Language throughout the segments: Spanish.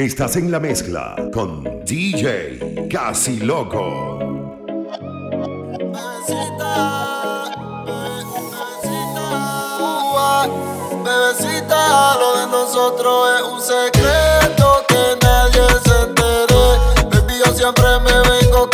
Estás en la mezcla con DJ Casi Loco. Bebecita, bebecita, bebecita, lo de nosotros es un secreto que nadie se entere. Baby, siempre me vengo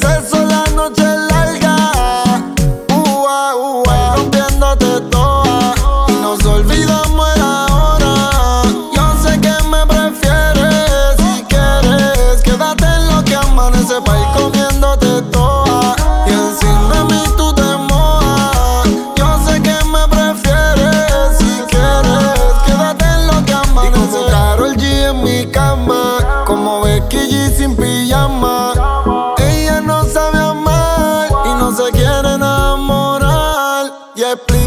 exceso please.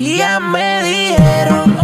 Ya me dijeron.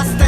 Usted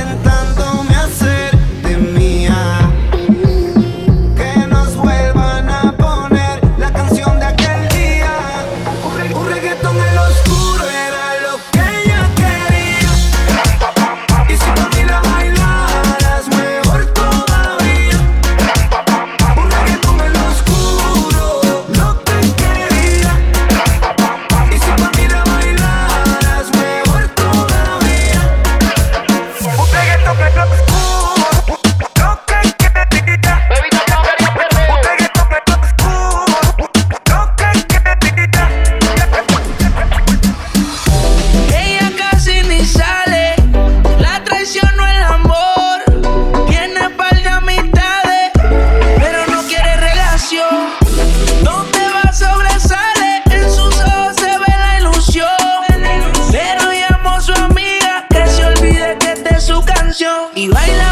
canción y baila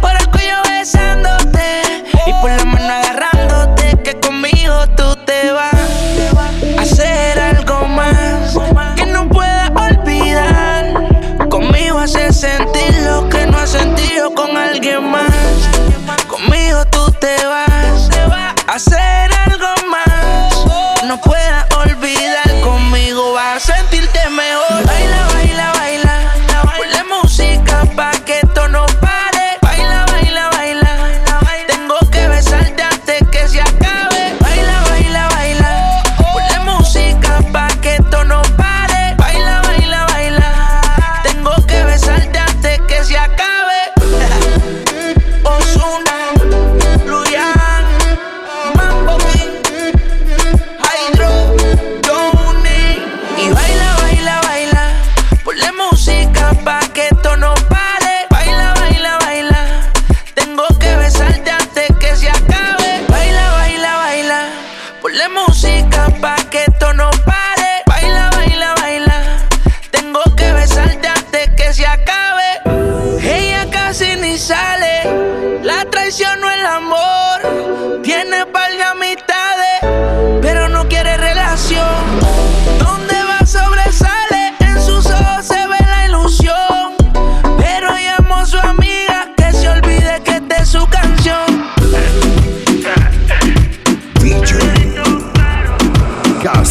Por el cuello besándote. Y por la mano agarrándote. Que conmigo tú te vas a hacer algo más. Que no puedas olvidar. Conmigo hace sentir lo que no has sentido con alguien más. Conmigo tú te vas a hacer algo más. No puedas olvidar conmigo, vas a sentirte mejor.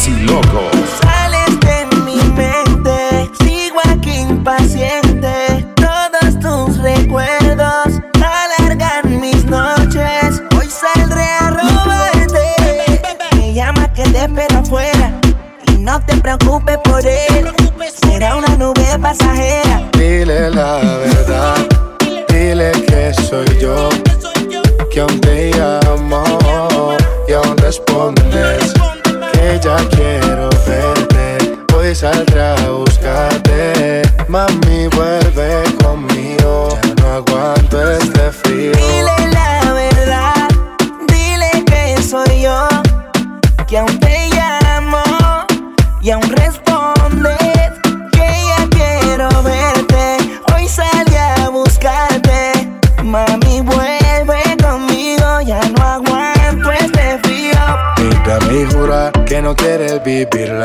Casi Loco. Quiero verte. Hoy saldré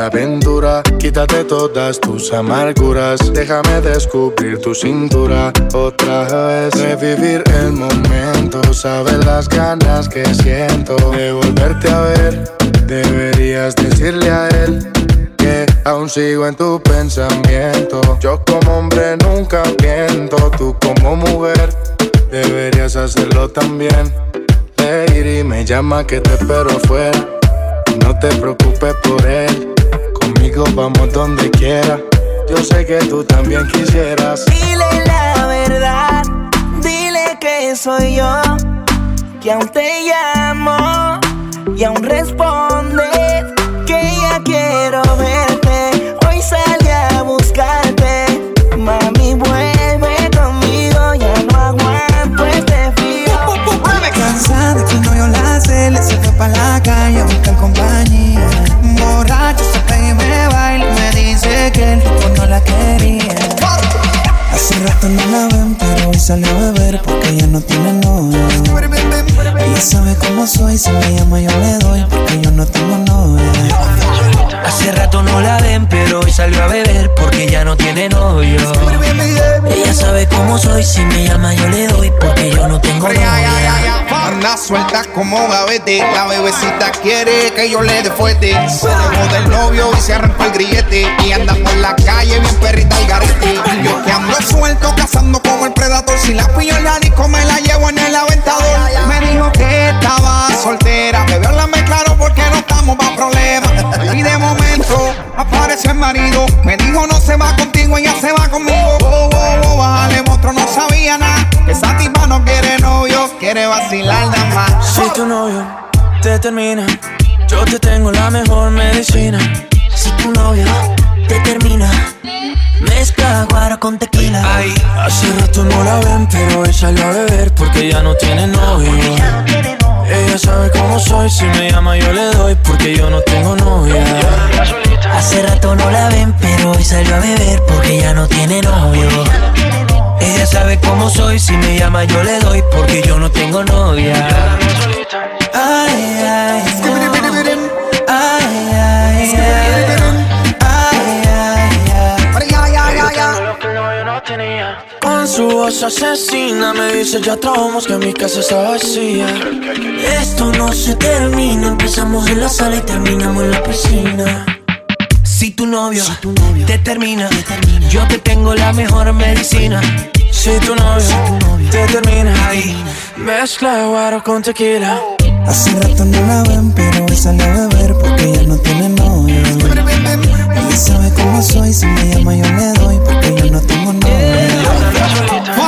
aventura. Quítate todas tus amarguras. Déjame descubrir tu cintura. Otra vez revivir el momento. Sabes las ganas que siento de volverte a ver. Deberías decirle a él que aún sigo en tu pensamiento. Yo como hombre nunca miento. Tú como mujer deberías hacerlo también. Lady me llama que te espero afuera. No te preocupes por él. Conmigo vamos donde quiera. Yo sé que tú también quisieras. Dile la verdad, dile que soy yo, que aún te llamo y aún respondes que ya quiero verte. Hoy salí a buscarte, mami vuelve conmigo, ya no aguanto este frío. Cansada que no yo la hace, le se fue pa' la calle a buscar compañía. Dice que tipo no la quería. Hace rato no la ven, pero hoy salió a beber porque ella no tiene novio. Ella sabe cómo soy, si me llama yo le doy porque yo no tengo novia. Hace rato no la ven, pero hoy salió a beber porque ya no tiene novio. Ella sabe cómo soy, si me llama yo le doy porque yo no tengo novia. Anda suelta como gavete, la bebecita quiere que yo le dé fuerte. Se dejó del novio y se arrancó el grillete. Y anda por la calle bien perrita el garete. Yo que ando suelto cazando como el predator. Si la pillo la conmigo. Oh, oh, oh, bájale, monstruo, no sabía nada. Esa tipa no quiere novio, quiere vacilar nada más. Si tu novio te termina, yo te tengo la mejor medicina. Si tu novio te termina, mezcla guaro con tequila. Ay, hace rato no la ven, pero hoy salió a beber porque ya no tiene novio. Ella sabe cómo soy, si me llama yo le doy porque yo no tengo novia. Hace rato no la ven, pero hoy salió a beber porque ella no tiene novio. Ella sabe cómo soy, si me llama yo le doy porque yo no tengo novia. Ay, ay, ay, ay, Con su voz asesina me dice ya trabamos que mi casa está vacía. Esto no se termina, empezamos en la sala y terminamos en la piscina. Si tu novio, te, termina, yo te tengo la mejor medicina. Si tu novio, te termina ahí, mezcla guaro con tequila. Hace rato no la ven, pero hoy sale a beber porque ella no tiene novio. Ella sabe cómo soy, si me llama yo le doy porque yo no tengo novio.